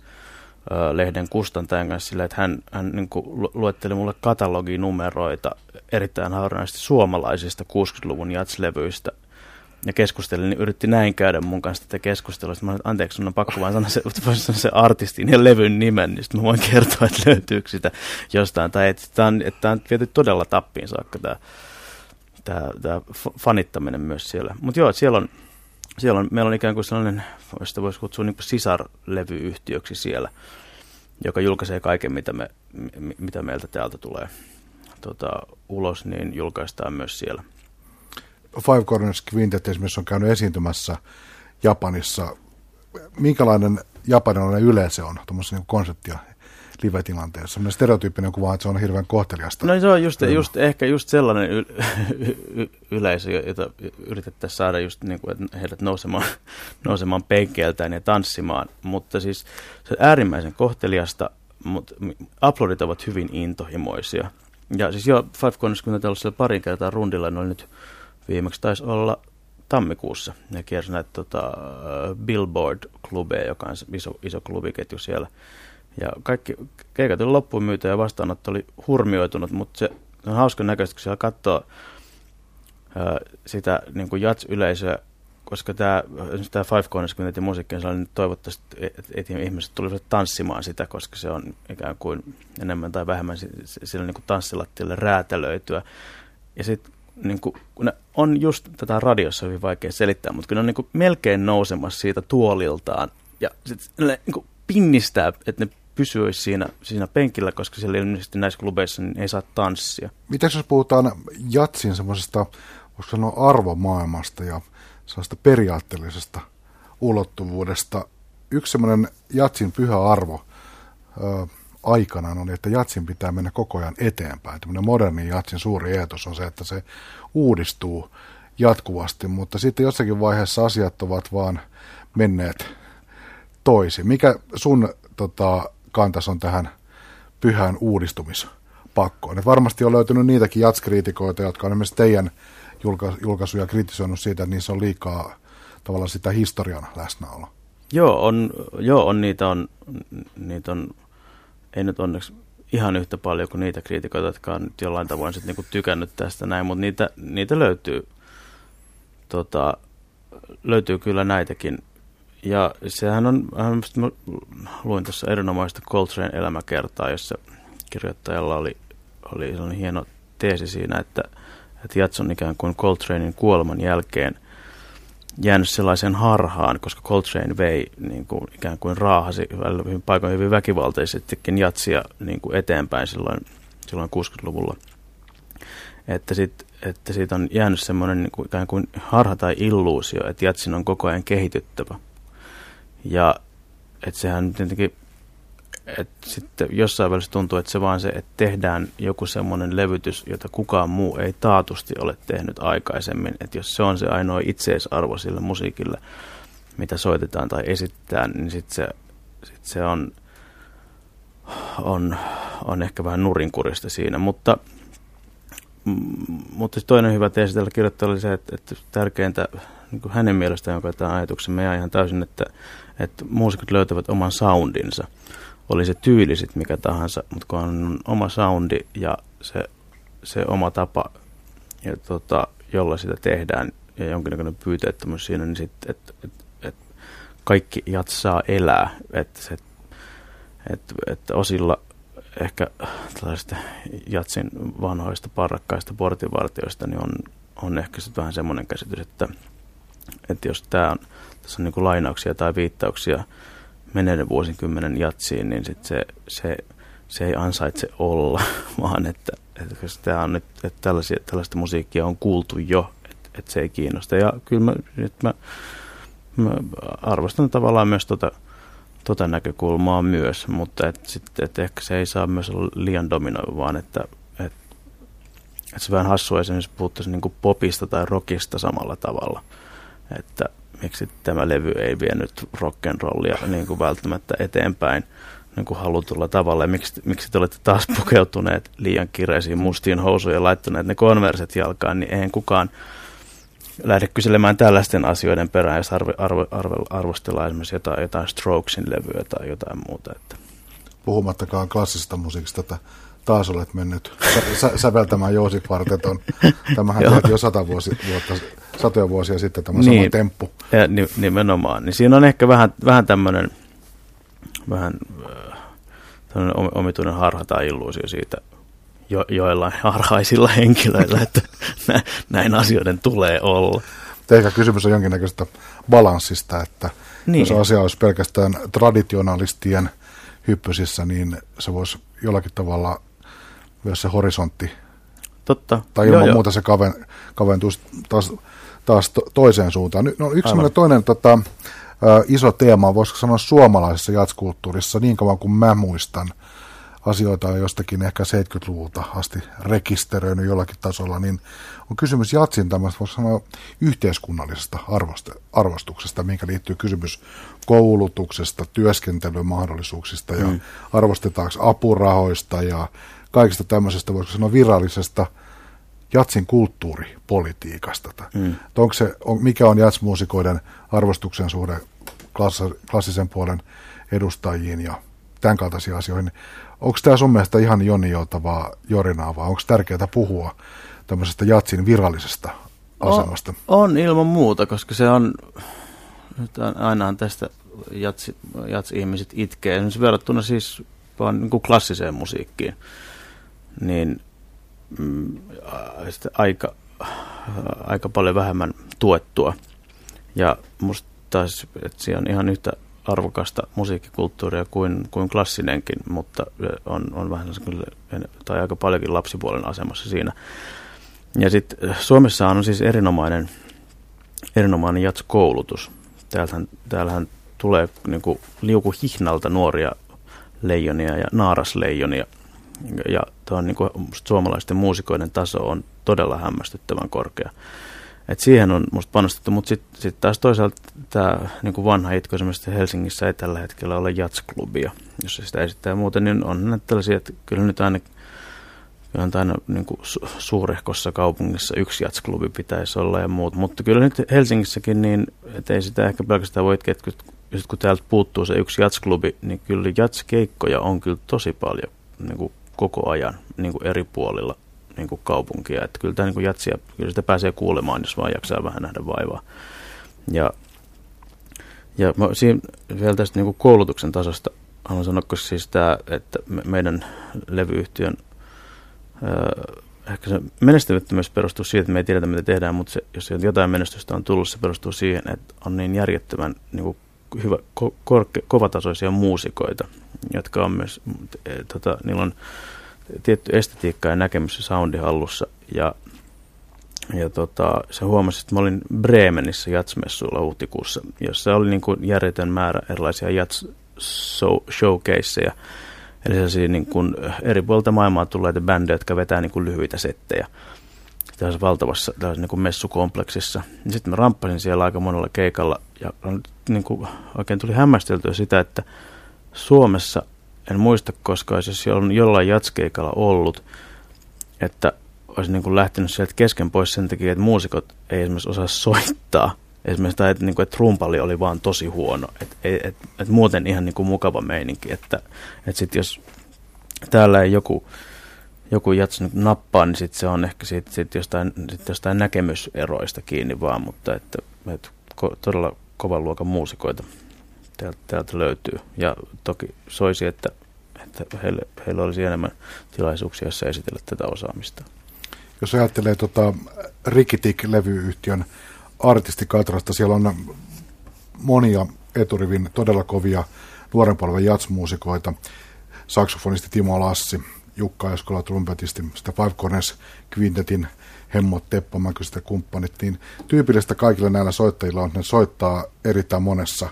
lehden kustantajan kanssa sillä, että hän, hän niin kuin luetteli mulle kataloginumeroita erittäin harvinaisesti suomalaisista 60-luvun jatslevyistä ja keskustelin, niin yritti näin käydä mun kanssa tätä keskustelua. Sitten mä olin, anteeksi, sun on pakko vaan sanoa se, sanoa se artistin ja levyn nimen, niin sitten mä voin kertoa, että löytyykö sitä jostain. Tai että tämä on, että on viety todella tappiin saakka tämä, tämä, tämä fanittaminen myös siellä. Mutta joo, siellä on, siellä on, meillä on ikään kuin sellainen, josta voisi kutsua niin sisarlevyyhtiöksi siellä, joka julkaisee kaiken, mitä, me, mitä meiltä täältä tulee tota, ulos, niin julkaistaan myös siellä. Five Corners Quintet esimerkiksi on käynyt esiintymässä Japanissa. Minkälainen japanilainen yleisö on tuommoisessa niin konserttia live-tilanteessa? Sellainen stereotyyppinen kuva, että se on hirveän kohteliasta. No se on just, just ehkä just sellainen y- y- yleisö, jota yritettäisiin saada just niin kuin, että heidät nousemaan, nousemaan penkeiltään ja tanssimaan. Mutta siis se on äärimmäisen kohteliasta, mutta uploadit ovat hyvin intohimoisia. Ja siis jo Five Corners, kun on ollut siellä parin kertaa rundilla, ne oli nyt viimeksi taisi olla tammikuussa. Ne kiersi näitä tota, Billboard-klubeja, joka on iso, iso klubiketju siellä. Ja kaikki keikat oli loppuun myyty ja vastaanotto oli hurmioitunut, mutta se on hauska näköistä, kun siellä katsoo ää, sitä niin kuin jats-yleisöä, koska tämä, tämä Five Corners Community musiikki on sellainen, toivottavasti että et ihmiset tulisivat tanssimaan sitä, koska se on ikään kuin enemmän tai vähemmän sillä niin kuin räätälöityä. Ja sitten niin kuin, ne on just tätä radiossa hyvin vaikea selittää, mutta kun ne on niin kuin melkein nousemassa siitä tuoliltaan ja sitten ne niin kuin pinnistää, että ne pysyisi siinä, siinä penkillä, koska siellä ilmeisesti näissä klubeissa niin ei saa tanssia. Miten jos puhutaan jatsin semmoisesta, voisi sanoa arvomaailmasta ja sellaista periaatteellisesta ulottuvuudesta. Yksi semmoinen jatsin pyhä arvo, aikanaan oli, että jatsin pitää mennä koko ajan eteenpäin. Tämmöinen moderni jatsin suuri eetos on se, että se uudistuu jatkuvasti, mutta sitten jossakin vaiheessa asiat ovat vaan menneet toisin. Mikä sun tota, kantas on tähän pyhään uudistumispakkoon? Et varmasti on löytynyt niitäkin jatskriitikoita, jotka on esimerkiksi teidän julkaisuja kritisoinut siitä, että niissä on liikaa tavallaan sitä historian läsnäoloa. Joo, on, joo on, niitä on, niitä on ei nyt onneksi ihan yhtä paljon kuin niitä kriitikoita, jotka on nyt jollain tavoin sit niinku tykännyt tästä näin, mutta niitä, niitä löytyy, tota, löytyy kyllä näitäkin. Ja sehän on, mä luin tuossa erinomaista Coltrane elämäkertaa, jossa kirjoittajalla oli, oli sellainen hieno teesi siinä, että, että Jatson ikään kuin Coltranein kuoleman jälkeen – jäänyt sellaisen harhaan, koska Coltrane vei niin kuin, ikään kuin raahasi hyvin paikoin hyvin väkivaltaisestikin jatsia niin kuin eteenpäin silloin, silloin 60-luvulla. Että, sit, että siitä on jäänyt semmoinen niin kuin, ikään kuin harha tai illuusio, että jatsin on koko ajan kehityttävä. Ja että sehän tietenkin että sitten jossain välissä tuntuu, että se vaan se, että tehdään joku semmoinen levytys, jota kukaan muu ei taatusti ole tehnyt aikaisemmin. Että jos se on se ainoa itseisarvo sillä musiikilla, mitä soitetaan tai esitetään, niin sitten se, sit se on on, on ehkä vähän nurinkurista siinä, mutta, mutta toinen hyvä teesi tällä kirjoittajalla oli se, että, että tärkeintä niin hänen mielestään, joka tämä ajatuksen me ihan täysin, että, että muusikot löytävät oman soundinsa. Oli se tyyli sitten mikä tahansa, mutta kun on oma soundi ja se, se oma tapa, ja tota, jolla sitä tehdään, ja jonkinnäköinen pyyteettömyys siinä, niin sitten, että et, et kaikki jatsaa elää. Että et, et osilla ehkä tällaisista jatsin vanhoista parrakkaista portinvartioista, niin on, on ehkä sitten vähän semmoinen käsitys, että, että jos tämä on, tässä on niin kuin lainauksia tai viittauksia menneiden vuosikymmenen jatsiin, niin sit se, se, se ei ansaitse olla, vaan että, että tämä on nyt, että tällaisia, tällaista musiikkia on kuultu jo, että, että se ei kiinnosta. Ja kyllä mä, nyt mä, mä arvostan tavallaan myös tota, tota näkökulmaa myös, mutta et sit, et ehkä se ei saa myös olla liian dominoiva, vaan että et, et se vähän hassua esimerkiksi puhuttaisiin niin popista tai rockista samalla tavalla, että miksi tämä levy ei vie nyt rock'n'rollia niin kuin välttämättä eteenpäin niin kuin halutulla tavalla. Ja miksi, miksi te olette taas pukeutuneet liian kireisiin mustiin housuihin ja laittaneet ne konverset jalkaan, niin eihän kukaan lähde kyselemään tällaisten asioiden perään, jos arve, arve, arve, arvostellaan esimerkiksi jotain, jotain Strokesin levyä tai jotain muuta. Että. Puhumattakaan klassisesta musiikista, että taas olet mennyt sä, säveltämään Joosi Kvarteton. Tämähän tehtiin jo sata vuosi, vuotta, satoja vuosia sitten tämä niin, sama temppu. Ja nimenomaan. Niin siinä on ehkä vähän, vähän tämmöinen vähän äh, omituinen harha tai illuusio siitä jo, joillain harhaisilla henkilöillä, että näin asioiden tulee olla. Ehkä kysymys on jonkinnäköistä balanssista, että niin. jos asia olisi pelkästään traditionalistien hyppysissä, niin se voisi jollakin tavalla myös se horisontti. Totta. Tai ilman joo, muuta joo. se kaven, kaventuisi taas, taas to, toiseen suuntaan. Nyt on yksi toinen tota, iso teema, voisiko sanoa suomalaisessa jatskulttuurissa, niin kauan kuin mä muistan – asioita on jostakin ehkä 70-luvulta asti rekisteröinyt jollakin tasolla, niin on kysymys jatsin tämmöistä, voisi sanoa, yhteiskunnallisesta arvostuksesta, minkä liittyy kysymys koulutuksesta, työskentelymahdollisuuksista ja mm. arvostetaanko apurahoista ja kaikista tämmöisestä, voisiko sanoa, virallisesta jatsin kulttuuripolitiikasta. Mm. Onko se, on, mikä on jatsmuusikoiden arvostuksen suhde klassisen puolen edustajiin ja tämän kaltaisiin asioihin. Onko tämä sun mielestä ihan jonioitavaa jorinaa vai onko tärkeää puhua tämmöisestä jatsin virallisesta asemasta? On, on ilman muuta, koska se on, nyt ainahan tästä jatsi, jats-ihmiset itkee, esimerkiksi verrattuna siis vaan niin kuin klassiseen musiikkiin, niin mm, aika, aika paljon vähemmän tuettua. Ja musta taas, että se on ihan yhtä arvokasta musiikkikulttuuria kuin, kuin klassinenkin, mutta on, on vähän kyllä, tai aika paljonkin lapsipuolen asemassa siinä. Ja sitten Suomessa on siis erinomainen, erinomainen jatskoulutus. Täällähän, täällähän tulee niin kuin liuku hihnalta nuoria leijonia ja naarasleijonia. Ja tuo niin kuin, suomalaisten muusikoiden taso on todella hämmästyttävän korkea. Et siihen on musta panostettu, mutta sitten sit taas toisaalta tämä niin vanha itko esimerkiksi Helsingissä ei tällä hetkellä ole jatsklubia, jos sitä esittää muuten, niin on näitä tällaisia, että kyllä nyt aina, kyllä nyt aina niin kuin su- suurehkossa kaupungissa yksi jatsklubi pitäisi olla ja muut, mutta kyllä nyt Helsingissäkin niin, että ei sitä ehkä pelkästään voi että kun täältä puuttuu se yksi jatsklubi, niin kyllä jatskeikkoja on kyllä tosi paljon niin kuin koko ajan niin kuin eri puolilla niin kuin kaupunkia. Että kyllä tämä niin kuin jatsia, kyllä sitä pääsee kuulemaan, jos vaan jaksaa vähän nähdä vaivaa. Ja, ja mä, siinä vielä tästä niin kuin koulutuksen tasosta haluan sanoa, koska siis tämä, että me, meidän levyyhtiön äh, ehkä se menestymättömyys perustuu siihen, että me ei tiedetä, mitä tehdään, mutta se, jos jotain menestystä on tullut, se perustuu siihen, että on niin järjettömän niin kuin hyvä, ko, korke, kovatasoisia muusikoita, jotka on myös, e, tota, niillä on tietty estetiikka ja näkemys soundi hallussa. Ja, ja tota, se huomasi, että mä olin Bremenissä jatsmessuilla huhtikuussa, jossa oli niin kuin järjetön määrä erilaisia jats showcaseja. Eli sellaisia niin kuin eri puolilta maailmaa tulleita bändejä, jotka vetää niin kuin lyhyitä settejä tässä valtavassa tässä niin kuin messukompleksissa. Sitten mä ramppasin siellä aika monella keikalla ja niin kuin oikein tuli hämmästeltyä sitä, että Suomessa en muista koska olisi jollain jatskeikalla ollut, että olisi niin kuin lähtenyt sieltä kesken pois sen takia, että muusikot ei esimerkiksi osaa soittaa. Esimerkiksi tai että, niin kuin, että rumpali oli vaan tosi huono. Että et, et, et muuten ihan niin kuin mukava meininki. Että et sitten jos täällä ei joku, joku jatsi nappaa, niin sitten se on ehkä sit, sit jostain, sit jostain näkemyseroista kiinni vaan. Mutta että, että ko, todella kovan luokan muusikoita täältä, täältä löytyy. Ja toki soisi, että, että heille, heille olisi enemmän tilaisuuksia, joissa esitellä tätä osaamista. Jos ajattelee tota Rikitik-levyyhtiön artistikatrasta, siellä on monia eturivin todella kovia nuoren polven jatsmuusikoita. Saksofonisti Timo Lassi, Jukka Eskola trumpetisti, sitä Five Corners Quintetin hemmot, Teppo Mäkystä kumppanit, niin tyypillistä kaikille näillä soittajilla on, että ne soittaa erittäin monessa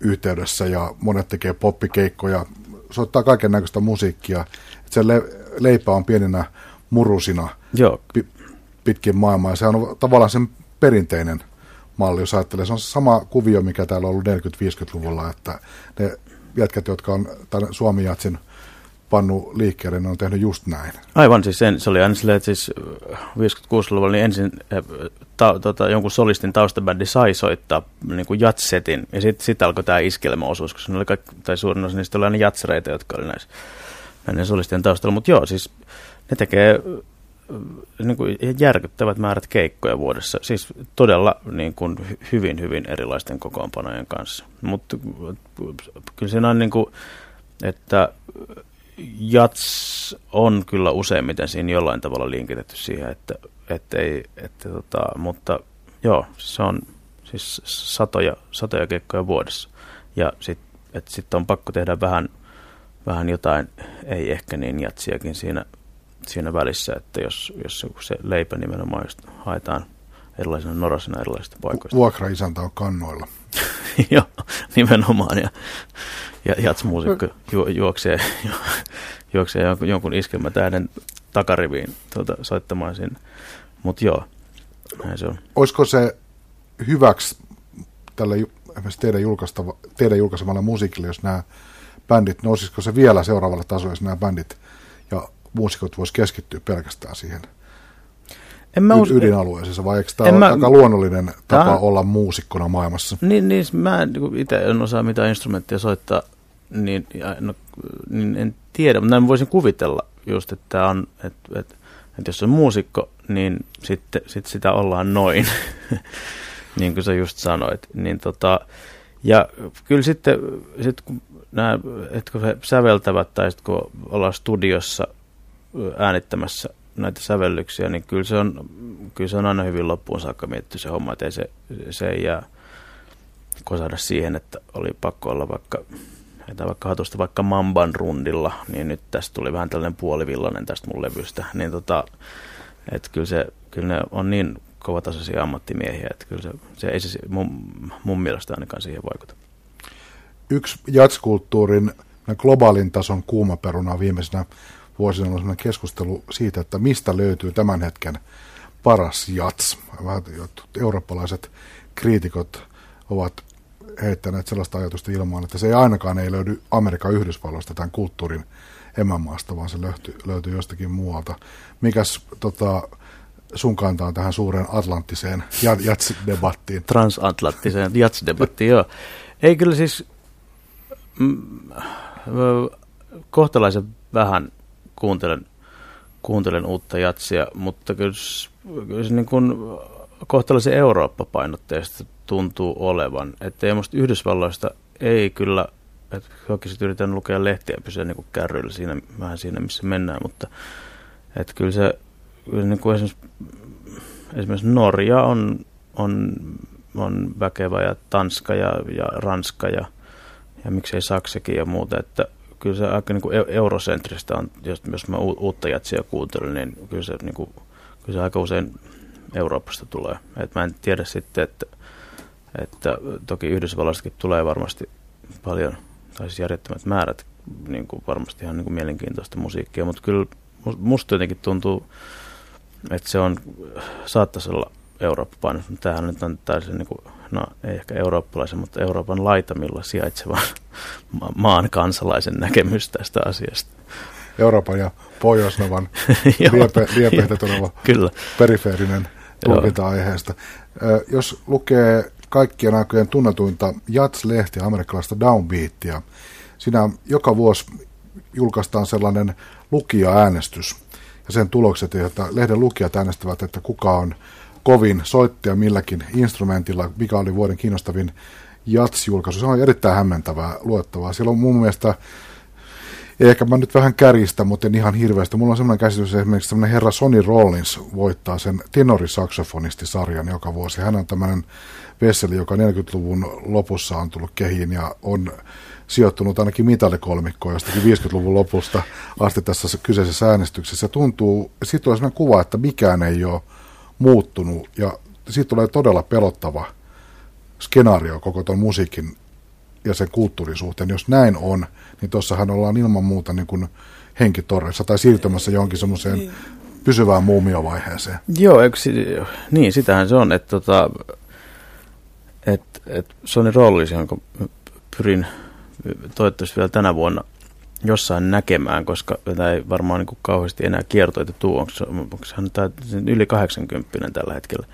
yhteydessä ja monet tekee poppikeikkoja, soittaa kaiken näköistä musiikkia. Että se le- leipä on pieninä murusina Joo. Pi- pitkin maailmaa. Ja se on tavallaan sen perinteinen malli, jos ajattelee. Se on sama kuvio, mikä täällä on ollut 40-50-luvulla, että ne jätkät, jotka on tämän Suomi-jatsin pannu liikkeelle, ne on tehnyt just näin. Aivan, siis sen, se oli aina silleen, että siis 56-luvulla niin ensin ta, tota, jonkun solistin taustabändi sai soittaa niin kuin jatsetin, ja sitten sit alkoi tämä iskelmäosuus, koska ne oli kaikki, tai suurin osa niistä oli aina jatsereita, jotka oli näissä näiden solistien taustalla. Mutta joo, siis ne tekee niin kuin järkyttävät määrät keikkoja vuodessa, siis todella niin kuin hyvin, hyvin erilaisten kokoonpanojen kanssa. Mutta kyllä siinä on niin kuin, että jats on kyllä useimmiten siinä jollain tavalla linkitetty siihen, että, että ei, että tota, mutta joo, se on siis satoja, satoja keikkoja vuodessa. Ja sitten sit on pakko tehdä vähän, vähän jotain, ei ehkä niin jatsiakin siinä, siinä välissä, että jos, jos se leipä nimenomaan just haetaan erilaisena norasena erilaisista paikoista. Vuokraisäntä on kannoilla. Joo, nimenomaan. Ja, ja jatsmuusikko ju, juoksee, ju, juoksee jonkun, jonkun iskelmätähden takariviin tuota, soittamaan sinne. Mutta joo, näin se on. Olisiko se hyväksi tälle teidän, julkaistava, teidän julkaisemalle musiikille, jos nämä bändit, nousisiko se vielä seuraavalle tasolle, jos nämä bändit ja muusikot vois keskittyä pelkästään siihen en mä us... ydinalueeseensa, vai eikö tämä ole mä... aika luonnollinen tapa Tää... olla muusikkona maailmassa? Niin, niin mä itse en osaa mitään instrumenttia soittaa, niin, no, niin en tiedä, mutta näin voisin kuvitella just, että, on, että, että, että jos on muusikko, niin sitten sit sitä ollaan noin, niin kuin sä just sanoit. Niin tota, ja kyllä sitten, sit kun, nämä, että kun he säveltävät tai sitten kun ollaan studiossa äänittämässä näitä sävellyksiä, niin kyllä se on, kyllä se on aina hyvin loppuun saakka mietitty se homma, että se, se ei jää kosada siihen, että oli pakko olla vaikka, että vaikka hatusta vaikka Mamban rundilla, niin nyt tästä tuli vähän tällainen puolivillainen tästä mun levystä, niin tota, että kyllä, se, kyllä ne on niin kovatasoisia ammattimiehiä, että kyllä se, se ei se mun, mun mielestä ainakaan siihen vaikuta. Yksi jatskulttuurin globaalin tason kuumaperuna viimeisenä vuosina on keskustelu siitä, että mistä löytyy tämän hetken paras jats. Eurooppalaiset kriitikot ovat heittäneet sellaista ajatusta ilmaan, että se ei ainakaan ei löydy Amerikan Yhdysvalloista tämän kulttuurin emämaasta, vaan se löytyy, löytyy jostakin muualta. Mikäs tota, sun kantaan tähän suureen atlanttiseen jats-debattiin? Transatlanttiseen jats-debattiin, joo. Ei kyllä siis mm, kohtalaisen vähän kuuntelen, kuuntelen uutta jatsia, mutta kyllä, kyllä se niin kuin kohtalaisen Eurooppa-painotteista tuntuu olevan. Että musta Yhdysvalloista ei kyllä, että oikeasti yritän lukea lehtiä pysyä niin kärryillä siinä, vähän siinä, missä mennään, mutta että kyllä se, niin kuin esimerkiksi, esimerkiksi Norja on, on, on väkevä ja Tanska ja, ja Ranska ja, ja miksei Saksakin ja muuta, että kyllä se aika niin kuin eurosentristä on, jos, jos mä uutta jatsia kuuntelen, niin kyllä se, niin kuin, kyllä se aika usein Euroopasta tulee. Et mä en tiedä sitten, että, että toki Yhdysvalloistakin tulee varmasti paljon, tai siis järjettömät määrät, niin kuin varmasti ihan niin kuin mielenkiintoista musiikkia, mutta kyllä musta jotenkin tuntuu, että se on, saattaisi olla Eurooppa-painos, mutta tämähän nyt on täysin niin kuin no ei ehkä eurooppalaisen, mutta Euroopan laitamilla sijaitsevan maan kansalaisen näkemys tästä asiasta. Euroopan ja Pohjoisnovan liepe, liepeitä tuleva Kyllä. perifeerinen tulkinta aiheesta. Jos lukee kaikkien aikojen tunnetuinta Jats-lehtiä, amerikkalaista Downbeatia, siinä joka vuosi julkaistaan sellainen lukija-äänestys ja sen tulokset, että lehden lukijat äänestävät, että kuka on kovin soittaja milläkin instrumentilla, mikä oli vuoden kiinnostavin Jats-julkaisu. Se on erittäin hämmentävää luettavaa. Siellä on mun mielestä Ehkä mä nyt vähän kärjistä, mutta en ihan hirveästi. Mulla on semmoinen käsitys, että esimerkiksi semmoinen herra Sonny Rollins voittaa sen tenorisaksofonistisarjan joka vuosi. Hän on tämmöinen vesseli, joka 40-luvun lopussa on tullut kehiin ja on sijoittunut ainakin mitalikolmikkoon jostakin 50-luvun lopusta asti tässä kyseisessä äänestyksessä. Se tuntuu, siitä tulee sellainen kuva, että mikään ei ole muuttunut ja siitä tulee todella pelottava skenaario koko tuon musiikin ja sen kulttuurin suhteen. Jos näin on, niin tuossahan ollaan ilman muuta niin kuin henkitorressa tai siirtymässä johonkin semmoiseen niin. pysyvään muumiovaiheeseen. Joo, eikö, niin sitähän se on, että tota, et Sony Rollins, jonka pyrin toivottavasti vielä tänä vuonna jossain näkemään, koska tämä ei varmaan niin kauheasti enää kiertoita tuu. Onko, onko tämä yli 80 tällä hetkellä?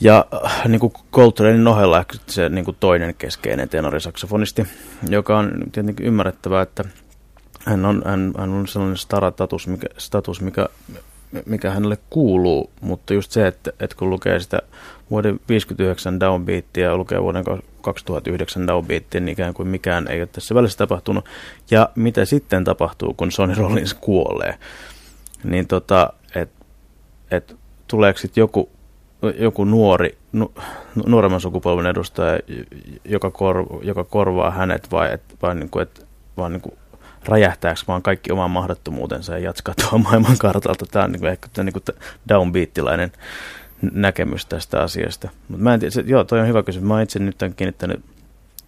Ja äh, niin kuin Coltranein ohella se niin kuin toinen keskeinen tenorisaksofonisti, joka on tietenkin ymmärrettävää, että hän on, hän, hän on sellainen stara-status, mikä, status, mikä, mikä hänelle kuuluu, mutta just se, että, että kun lukee sitä vuoden 59 downbeatia ja lukee vuoden 2009 downbeatia, niin ikään kuin mikään ei ole tässä välissä tapahtunut. Ja mitä sitten tapahtuu, kun Sonny Rollins kuolee, niin tota, että et, tuleeko sitten joku joku nuori, nu, nuoremman sukupolven edustaja, joka, kor, joka korvaa hänet vai, et, vai niin kuin, et, vaan niin kuin räjähtääkö vaan kaikki oman mahdottomuutensa ja jatkaa tuolla maailman kartalta. Tämä on niin kuin, ehkä niin kuin downbeattilainen näkemys tästä asiasta. Mutta mä en tiedä, se, joo, toi on hyvä kysymys. Mä itse nyt kiinnittänyt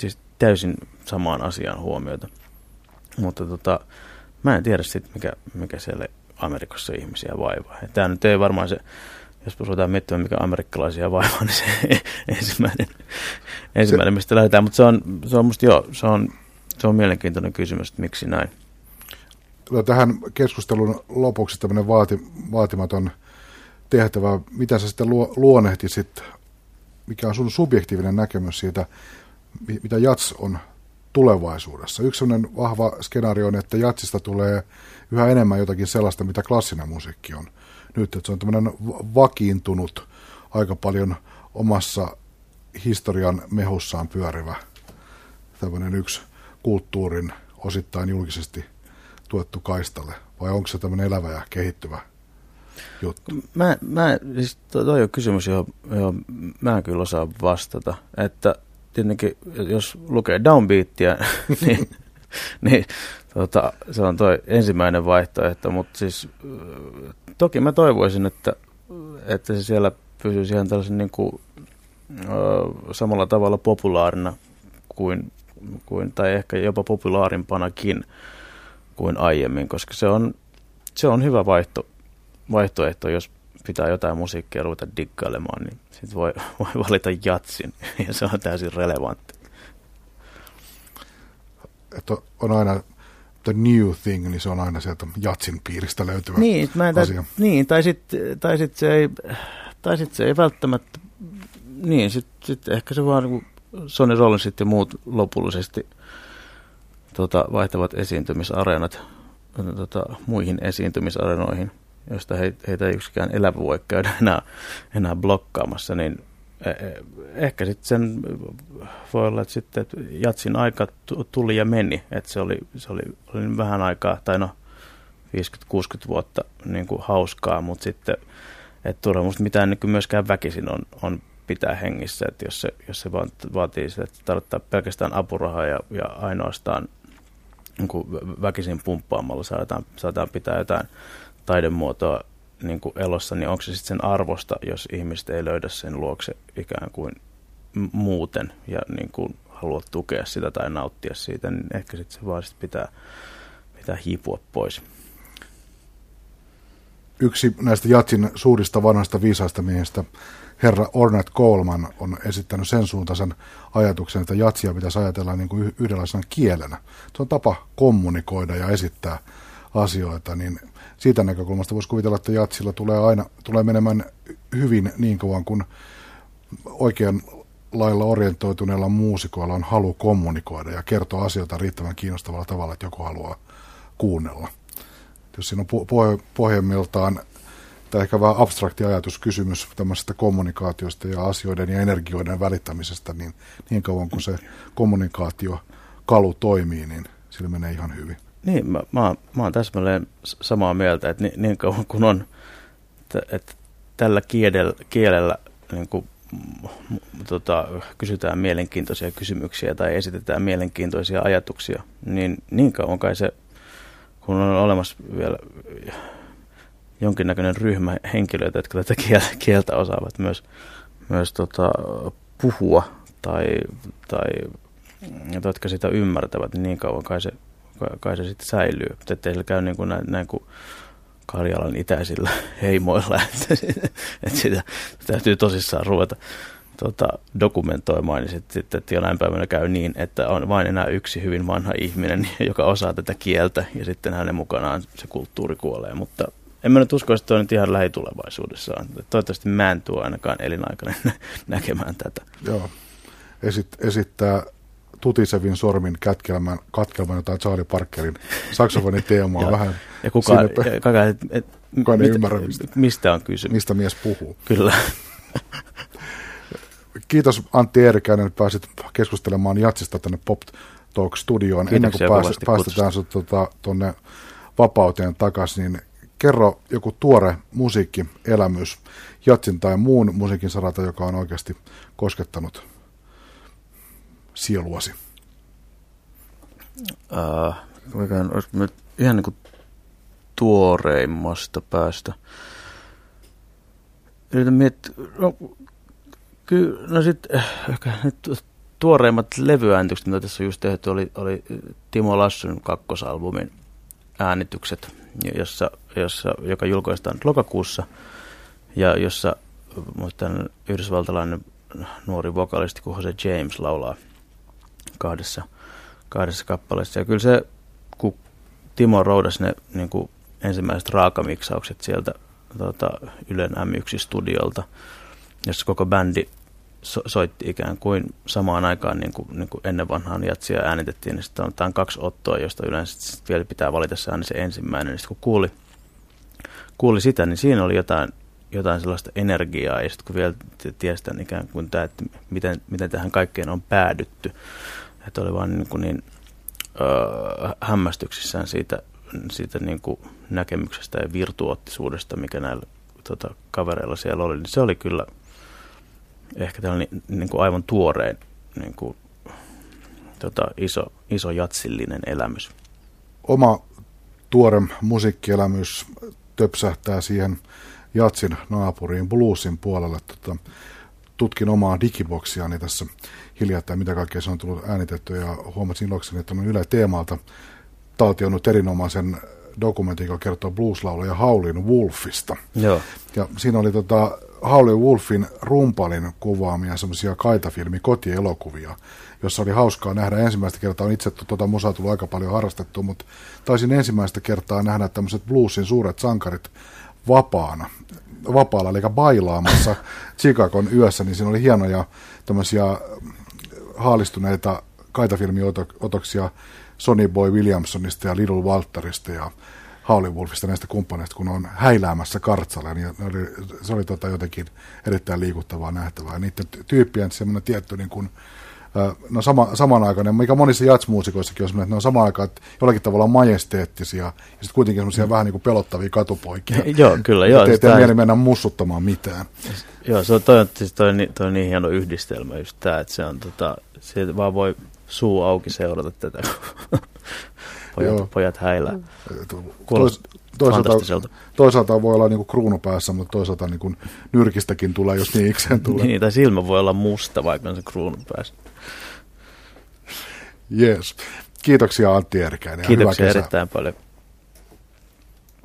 siis täysin samaan asiaan huomiota. Mutta tota, mä en tiedä sit, mikä, mikä siellä Amerikassa ihmisiä vaivaa. Ja tämä nyt ei varmaan se jos ruvetaan miettimään, mikä amerikkalaisia vaivaa, niin se ensimmäinen, ensimmäinen mistä lähdetään. Mutta se on, se on musta joo, se on, se on mielenkiintoinen kysymys, että miksi näin. Tähän keskustelun lopuksi tämmöinen vaati, vaatimaton tehtävä. Mitä sä sitten luonnehtisit, mikä on sun subjektiivinen näkemys siitä, mitä jats on tulevaisuudessa? Yksi sellainen vahva skenaario on, että jatsista tulee yhä enemmän jotakin sellaista, mitä klassinen musiikki on nyt, että se on tämmöinen vakiintunut, aika paljon omassa historian mehussaan pyörivä tämmöinen yksi kulttuurin osittain julkisesti tuettu kaistalle, vai onko se tämmöinen elävä ja kehittyvä juttu? Mä, mä siis toi on kysymys, johon, johon mä en kyllä osaa vastata, että tietenkin jos lukee downbeatia, niin, niin tota, se on toi ensimmäinen vaihtoehto, mutta siis toki mä toivoisin, että, että se siellä pysyisi ihan tällaisen niin kuin, samalla tavalla populaarina kuin, kuin, tai ehkä jopa populaarimpanakin kuin aiemmin, koska se on, se on hyvä vaihto, vaihtoehto, jos pitää jotain musiikkia ruveta diggailemaan, niin sitten voi, voi valita jatsin, ja se on täysin relevantti. Että on aina the new thing, niin se on aina sieltä jatsin piiristä löytyvä niin, mä en asia. Niin, tai sitten tai sit se, ei, tai sit se ei välttämättä, niin sitten sit ehkä se vaan niin Sony Rollinsit ja muut lopullisesti tota, vaihtavat esiintymisareenat tota, muihin esiintymisarenoihin, joista he, heitä ei yksikään elävä voi käydä enää, enää blokkaamassa, niin E, e, ehkä sitten sen voi olla, että sitten että jatsin aika tuli ja meni, että se oli, se oli, oli vähän aikaa, tai no 50-60 vuotta niin kuin hauskaa, mutta sitten, että turha musta mitään niin myöskään väkisin on, on pitää hengissä, että jos se, jos se vaatii sitä, että tarvittaa pelkästään apurahaa ja, ja ainoastaan niin kuin väkisin pumppaamalla saadaan, saadaan pitää jotain taidemuotoa niin kuin elossa, niin onko se sitten sen arvosta, jos ihmiset ei löydä sen luokse ikään kuin muuten ja niin kuin haluat tukea sitä tai nauttia siitä, niin ehkä sitten se vaan sit pitää, pitää hiipua pois. Yksi näistä Jatsin suurista vanhasta viisaista miehistä, herra Ornette Coleman on esittänyt sen suuntaisen ajatuksen, että jatsia pitäisi ajatella niin kuin yhdenlaisena kielenä. Se on tapa kommunikoida ja esittää asioita, niin siitä näkökulmasta voisi kuvitella, että jatsilla tulee aina tulee menemään hyvin niin kauan kuin oikean lailla orientoituneilla muusikoilla on halu kommunikoida ja kertoa asioita riittävän kiinnostavalla tavalla, että joku haluaa kuunnella. Jos siinä on pohjimmiltaan tai ehkä vähän abstrakti ajatuskysymys tämmöisestä kommunikaatiosta ja asioiden ja energioiden välittämisestä, niin niin kauan kuin se kommunikaatio kalu toimii, niin sillä menee ihan hyvin. Niin, mä, mä, mä oon täsmälleen samaa mieltä, että niin, niin kauan kun on, että, että tällä kielellä, kielellä niin kuin, tota, kysytään mielenkiintoisia kysymyksiä tai esitetään mielenkiintoisia ajatuksia, niin niin kauan kai se, kun on olemassa vielä jonkinnäköinen ryhmä henkilöitä, jotka tätä kieltä osaavat myös, myös tota, puhua tai, tai jotka sitä ymmärtävät, niin niin kauan kai se, kai se sitten säilyy. Ettei se käy niin kuin näin, näin kuin Karjalan itäisillä heimoilla, että, että sitä täytyy tosissaan ruveta tota, dokumentoimaan, niin sitten sit, että jonain päivänä käy niin, että on vain enää yksi hyvin vanha ihminen, joka osaa tätä kieltä, ja sitten hänen mukanaan se kulttuuri kuolee. Mutta en mä nyt usko, että on nyt ihan lähitulevaisuudessa. Toivottavasti mä en tuo ainakaan elinaikainen näkemään tätä. Joo. Esit, esittää tutisevin sormin kätkelmän, katkelman jotain Charlie Parkerin saksofonin teemaa vähän. Ja kuka, et, et, kukaan ei ymmärrä, mistä, mistä on kysymys. Mistä mies puhuu. Kyllä. Kiitos Antti Eerikäinen, että pääsit keskustelemaan Jatsista tänne Pop Talk Studioon. Ennen kuin pääs, päästetään sinut tuonne tota, vapauteen takaisin, niin kerro joku tuore musiikkielämys jatsin tai muun musiikin saralta, joka on oikeasti koskettanut sieluasi? Uh, olisi ihan niin kuin tuoreimmasta päästä. Yritän miettiä, no, kyllä, no sitten eh, ehkä nyt tuoreimmat levyäänitykset, mitä tässä on just tehty, oli, oli Timo Lassun kakkosalbumin äänitykset, jossa, jossa, joka julkaistaan lokakuussa ja jossa muistan yhdysvaltalainen nuori vokalisti kuin Jose James laulaa kahdessa, kahdessa kappaleessa. Ja kyllä se, kun Timo roudas ne niin kuin ensimmäiset raakamiksaukset sieltä tota, Ylen M1-studiolta, jossa koko bändi so- soitti ikään kuin samaan aikaan niin kuin, niin kuin ennen vanhaan jatsia äänitettiin, niin sitten on, on kaksi ottoa, josta yleensä vielä pitää valita se aina se ensimmäinen. Niin sitten kun kuuli, kuuli sitä, niin siinä oli jotain, jotain sellaista energiaa, ja sitten kun vielä tiesi ikään kuin tämä, että miten, miten tähän kaikkeen on päädytty, että oli vaan niin, kuin niin öö, hämmästyksissään siitä, siitä niin kuin näkemyksestä ja virtuoottisuudesta, mikä näillä tota, kavereilla siellä oli, niin se oli kyllä ehkä tällainen niin kuin aivan tuorein niin kuin, tota, iso, iso jatsillinen elämys. Oma tuore musiikkielämys töpsähtää siihen jatsin naapuriin bluesin puolelle. Tota, tutkin omaa digiboksiani tässä hiljattain, mitä kaikkea se on tullut äänitetty ja huomasin ilokseni, että on Yle Teemalta taltioinut erinomaisen dokumentin, joka kertoo blueslaulaja Howlin Wolfista. Joo. Ja siinä oli tota, Howlin Wolfin rumpalin kuvaamia semmoisia kaitafilmi kotielokuvia, jossa oli hauskaa nähdä ensimmäistä kertaa. On itse tuota musaa tullut aika paljon harrastettu, mutta taisin ensimmäistä kertaa nähdä tämmöiset bluesin suuret sankarit vapaana, vapaalla, eli bailaamassa Chicagon yössä, niin siinä oli hienoja tämmöisiä haalistuneita kaitafilmiotoksia Sonny Boy Williamsonista ja Little Walterista ja Howlin Wolfista näistä kumppaneista, kun on häiläämässä kartsalle, niin oli, se oli tota jotenkin erittäin liikuttavaa nähtävää. Ja niiden tyyppien semmoinen tietty niin kuin, no sama, samanaikainen, mikä monissa jatsmuusikoissakin on semmoinen, että ne on samaan aikaan jollakin tavalla majesteettisia ja sitten kuitenkin semmoisia mm. vähän niin kuin pelottavia katupoikia. joo, kyllä. Joo, ei tee mieli mennä mussuttamaan mitään. Joo, se on toi, siis toi, toi, toi niin hieno yhdistelmä just tämä, että se on tota, se vaan voi suu auki seurata tätä, pojat, Joo. pojat häilää. Tois, toisaalta, toisaalta voi olla niin kuin kruunu päässä, mutta toisaalta niin kuin nyrkistäkin tulee, jos niin ikseen tulee. niin, tai silmä voi olla musta, vaikka on se kruunu päässä. Yes. Kiitoksia Antti Erkäinen. Kiitoksia erittäin paljon.